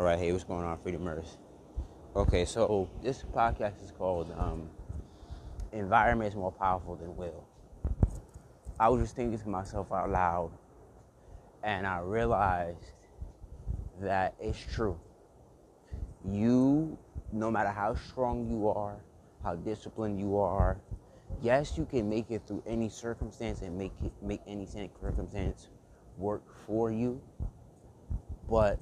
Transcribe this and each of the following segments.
All right, hey, what's going on, Freedom Murders? Okay, so this podcast is called um, Environment is More Powerful Than Will. I was just thinking to myself out loud, and I realized that it's true. You, no matter how strong you are, how disciplined you are, yes, you can make it through any circumstance and make it make any circumstance work for you, but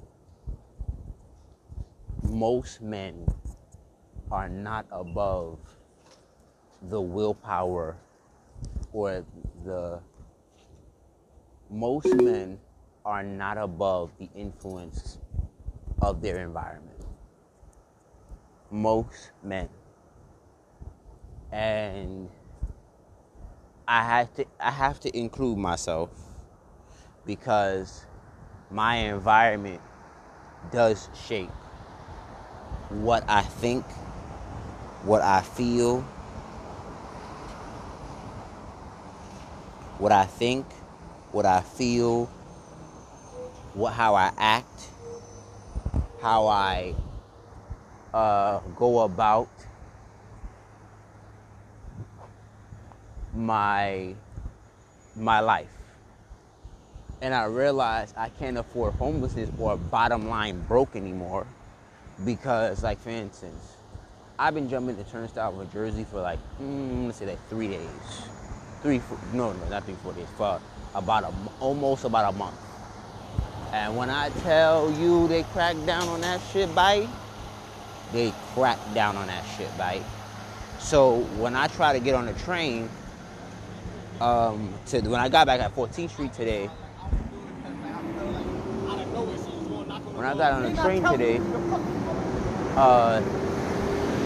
most men are not above the willpower or the most men are not above the influence of their environment. Most men. And I have to I have to include myself because my environment does shape what I think, what I feel, what I think, what I feel, what how I act, how I uh, go about my my life. And I realized I can't afford homelessness or bottom line broke anymore because, like, for instance, I've been jumping the turnstile of Jersey for like, mm, let's say like three days. Three, four, no, no, not three, four days, for about a, almost about a month. And when I tell you they crack down on that shit, bite, they crack down on that shit, bite. So when I try to get on the train, um, to when I got back at 14th Street today, when I got on the train today, uh,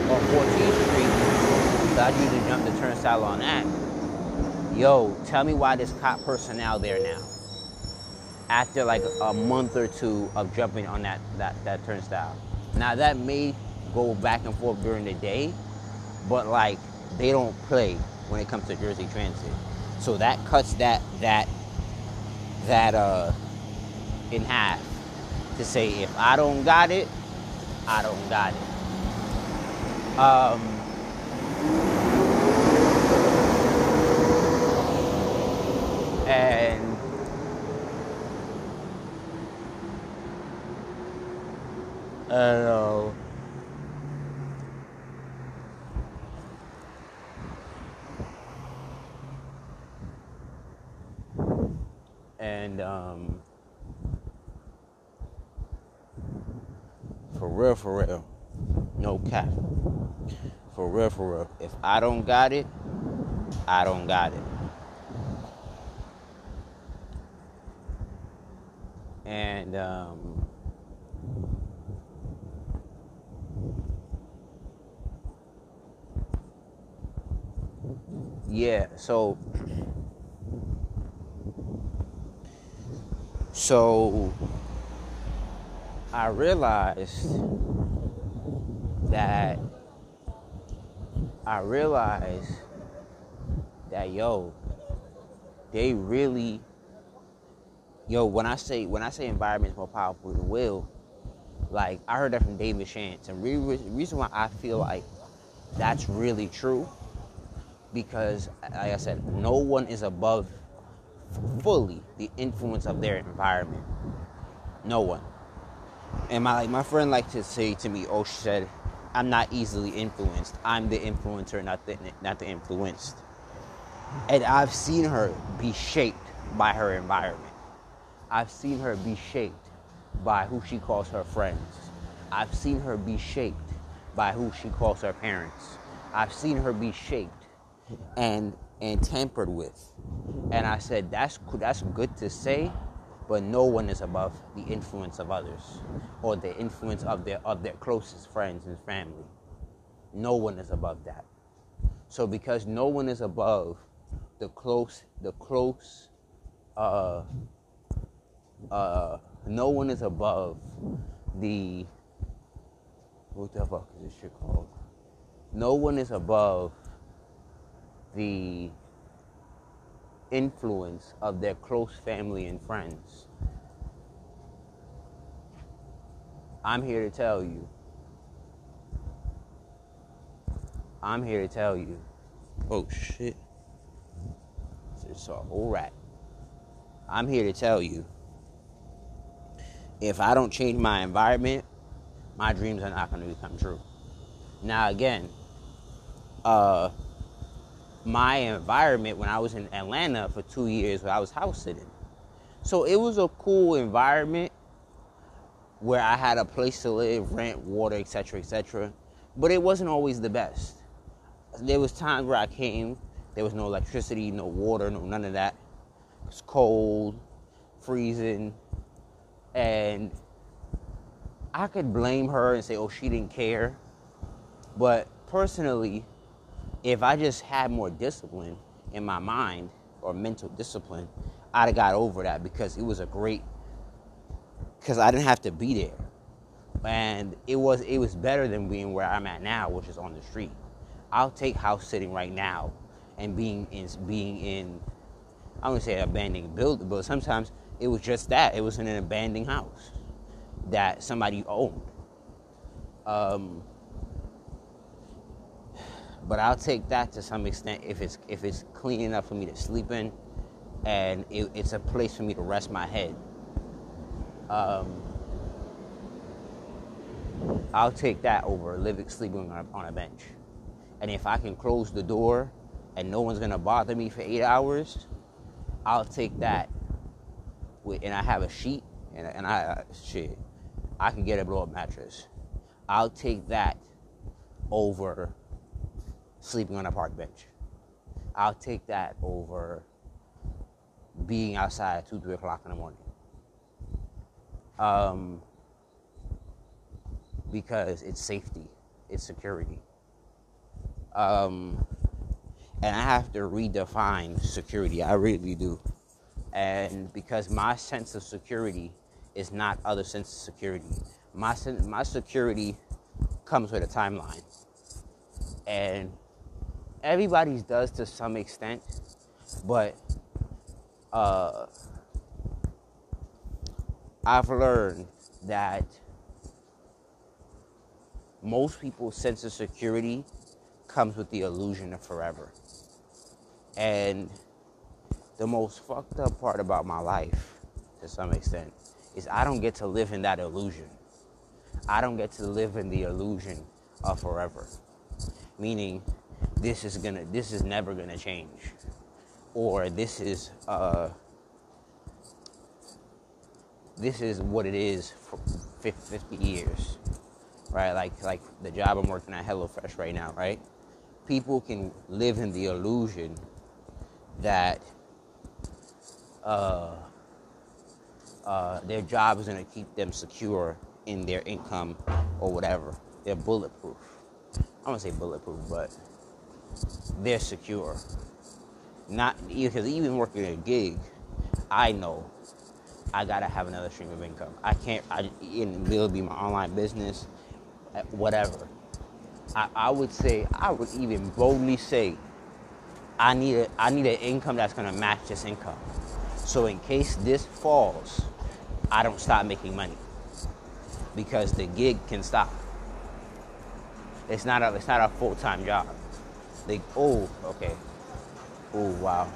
on 14th Street, so I usually jump the turnstile on that. Yo, tell me why there's cop personnel there now. After like a month or two of jumping on that, that, that turnstile. Now that may go back and forth during the day, but like they don't play when it comes to Jersey Transit. So that cuts that that that uh in half to say if I don't got it, I don't got it. Um and I don't know. And um, for real, for real, no cap. For real, for real. If I don't got it, I don't got it. And um, yeah, so so I realized that I realized that yo, they really yo when I say when I say environment is more powerful than will, like I heard that from David Shantz, and the reason why I feel like that's really true because like I said, no one is above fully the influence of their environment. No one. And my like my friend liked to say to me, "Oh, she said, I'm not easily influenced. I'm the influencer, not the not the influenced." And I've seen her be shaped by her environment. I've seen her be shaped by who she calls her friends. I've seen her be shaped by who she calls her parents. I've seen her be shaped and and tampered with. And I said, that's that's good to say, but no one is above the influence of others or the influence of their of their closest friends and family. No one is above that. So because no one is above the close the close uh uh no one is above the what the fuck is this shit called? No one is above the influence of their close family and friends. I'm here to tell you. I'm here to tell you. Oh shit. Saw a whole rat. I'm here to tell you. If I don't change my environment, my dreams are not going to become true. Now again, uh my environment when I was in Atlanta for two years where I was house sitting. So it was a cool environment where I had a place to live, rent, water, etc., etc. But it wasn't always the best. There was times where I came, there was no electricity, no water, no none of that. It was cold, freezing, and I could blame her and say, "Oh, she didn't care." But personally, if I just had more discipline in my mind or mental discipline, I'd have got over that because it was a great because I didn't have to be there. And it was it was better than being where I'm at now, which is on the street. I'll take house sitting right now and being in being in I wouldn't say abandoned building, but sometimes it was just that. It was in an abandoned house that somebody owned. Um, but I'll take that to some extent if it's if it's clean enough for me to sleep in, and it, it's a place for me to rest my head. Um, I'll take that over living sleeping on a, on a bench, and if I can close the door and no one's gonna bother me for eight hours, I'll take that. And I have a sheet, and, and I shit, I can get a blow up mattress. I'll take that over sleeping on a park bench. I'll take that over being outside at two, three o'clock in the morning. Um, because it's safety, it's security. Um, and I have to redefine security. I really do. And because my sense of security is not other sense of security. My my security comes with a timeline. And everybody's does to some extent, but uh, I've learned that most people's sense of security comes with the illusion of forever. And the most fucked up part about my life, to some extent, is I don't get to live in that illusion. I don't get to live in the illusion of forever. Meaning, this is gonna this is never gonna change. Or this is uh this is what it is for 50 years right? Like like the job i'm working at HelloFresh right now right? People can live in the illusion that uh, uh, their job is going to keep them secure in their income or whatever. They're bulletproof. I don't say bulletproof but they're secure. Not because even working a gig, I know I gotta have another stream of income. I can't. I it'll be my online business, uh, whatever. I, I would say I would even boldly say I need a, I need an income that's gonna match this income. So in case this falls, I don't stop making money because the gig can stop. It's not a it's not a full time job. They oh okay. Oh wow.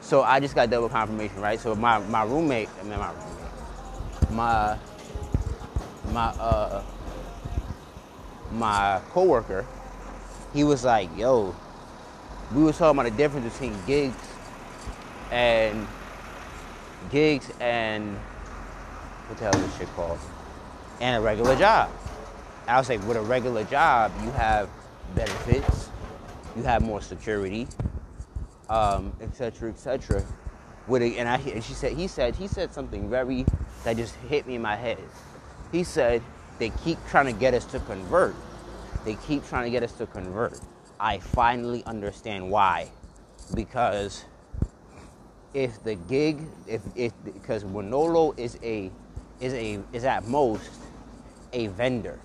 So I just got double confirmation, right? So my, my roommate, I mean my roommate, my my uh my coworker, he was like, yo, we was talking about the difference between gigs and gigs and what the hell is this shit called? And a regular job. I was like, with a regular job, you have benefits, you have more security, um, et cetera, et cetera. With a, and I and she said he said he said something very that just hit me in my head. He said they keep trying to get us to convert. They keep trying to get us to convert. I finally understand why, because if the gig, if if because Wonolo is a is a is at most a vendor.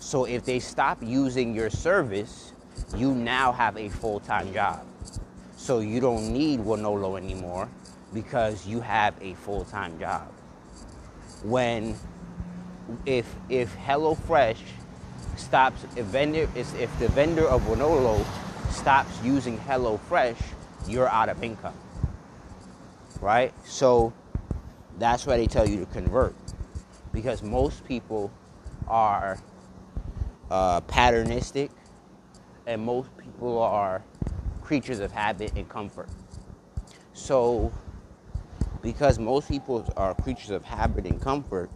So if they stop using your service, you now have a full time job. So you don't need Wonolo anymore because you have a full time job. When if if HelloFresh stops if vendor is if the vendor of Wonolo stops using HelloFresh, you're out of income. Right? So that's why they tell you to convert. Because most people are uh, patternistic and most people are creatures of habit and comfort. So, because most people are creatures of habit and comfort,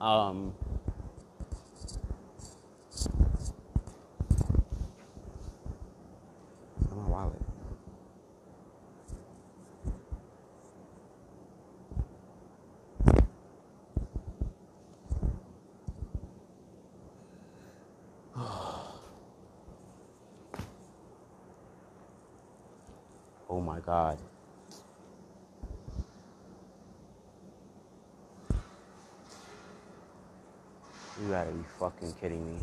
um, my wallet. Oh my God. You gotta be fucking kidding me.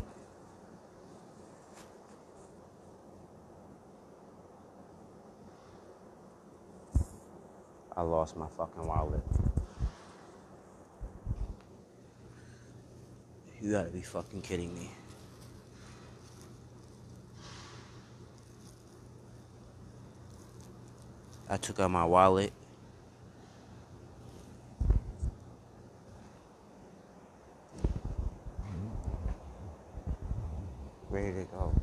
I lost my fucking wallet. You gotta be fucking kidding me. I took out my wallet. Where did it go?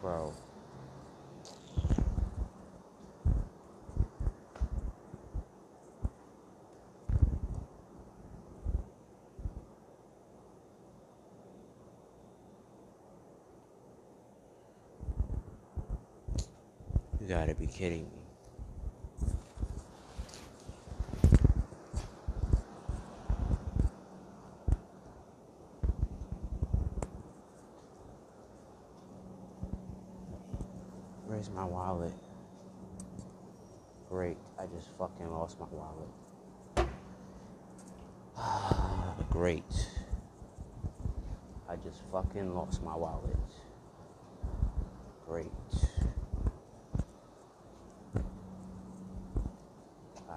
Bro. You gotta be kidding me. Where's my wallet? Great, I just fucking lost my wallet. Ah, great. I just fucking lost my wallet. Great.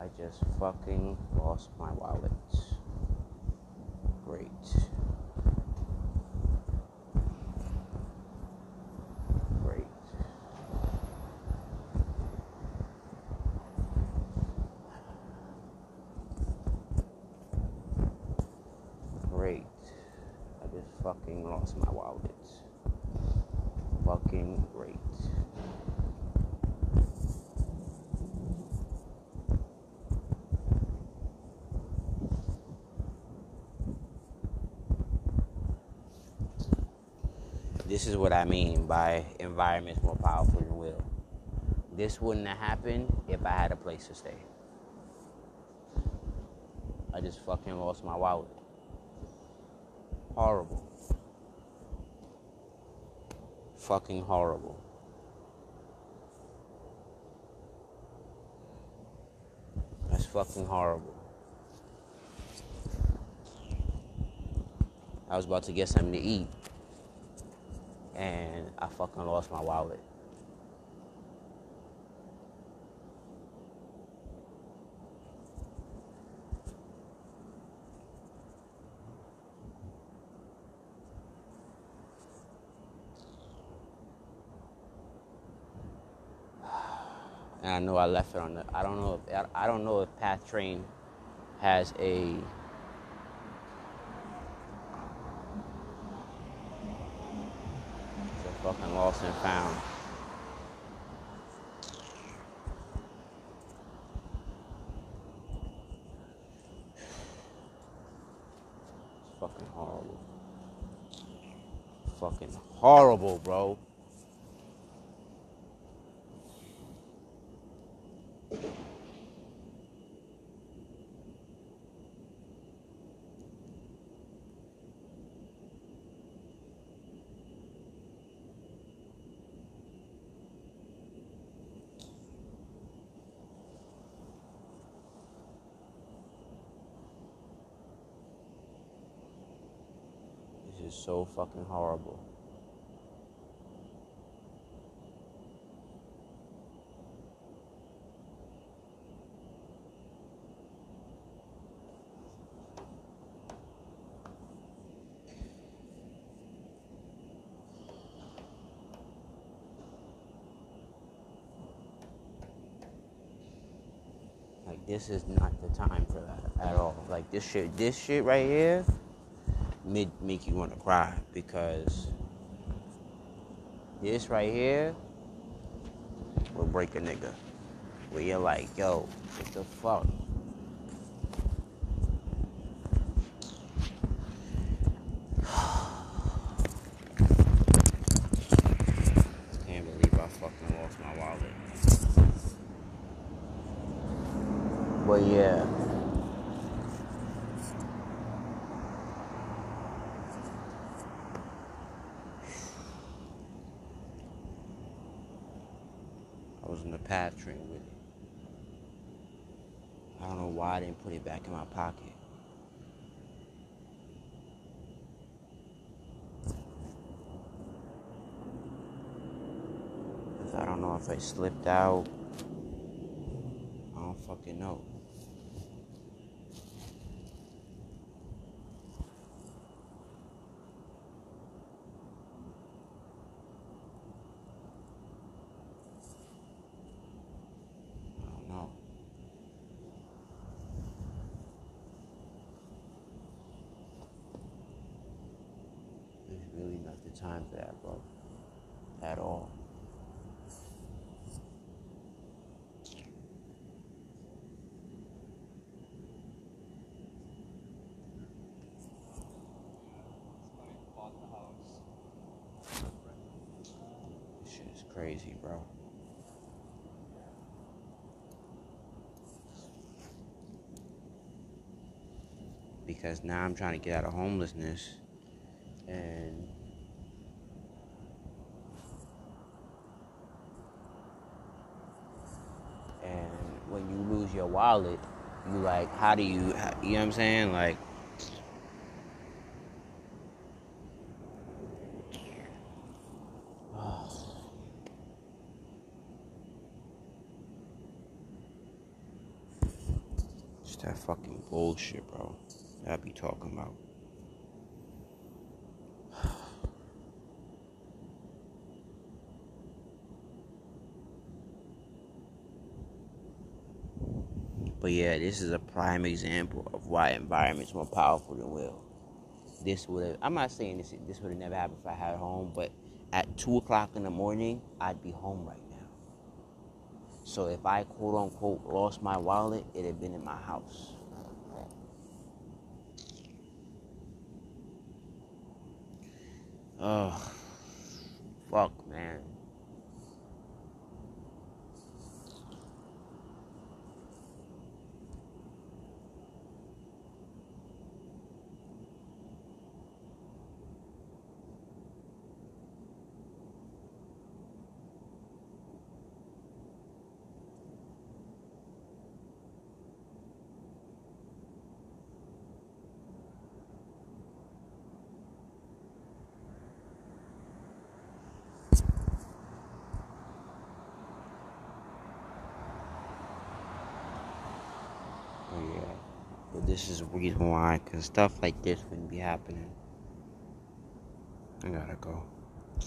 I just fucking lost my wallet. Great. Great. Great. I just fucking lost my wallet. Fucking great. This is what I mean by environments more powerful than will. This wouldn't have happened if I had a place to stay. I just fucking lost my wallet. Horrible. Fucking horrible. That's fucking horrible. I was about to get something to eat and I fucking lost my wallet. And I know I left it on the. I don't know if I don't know if Path Train has a it's a fucking lost and found. It's fucking horrible. Fucking horrible, bro. Is so fucking horrible. Like this is not the time for that at all. Like this shit, this shit right here, made make you want to cry because this right here will break a nigga. Where you're like, yo, what the fuck? Can't believe I fucking lost my wallet. But yeah. I was in the path train with it. I don't know why I didn't put it back in my pocket. I don't know if I slipped out. I don't fucking know. I don't know. There's really not the time for that, bro. At all. This shit is crazy, bro. Because now I'm trying to get out of homelessness and and when you lose your wallet, you like how do you you know what I'm saying? Like that fucking bullshit, bro. That I be talking about. But yeah, this is a prime example of why environment's more powerful than will. This would have, I'm not saying this this would have never happened if I had home, but at 2 o'clock in the morning, I'd be home right now. So if I quote unquote lost my wallet, it'd have been in my house. Oh, fuck, man. But yeah, but this is the reason why, because stuff like this wouldn't be happening. I gotta go.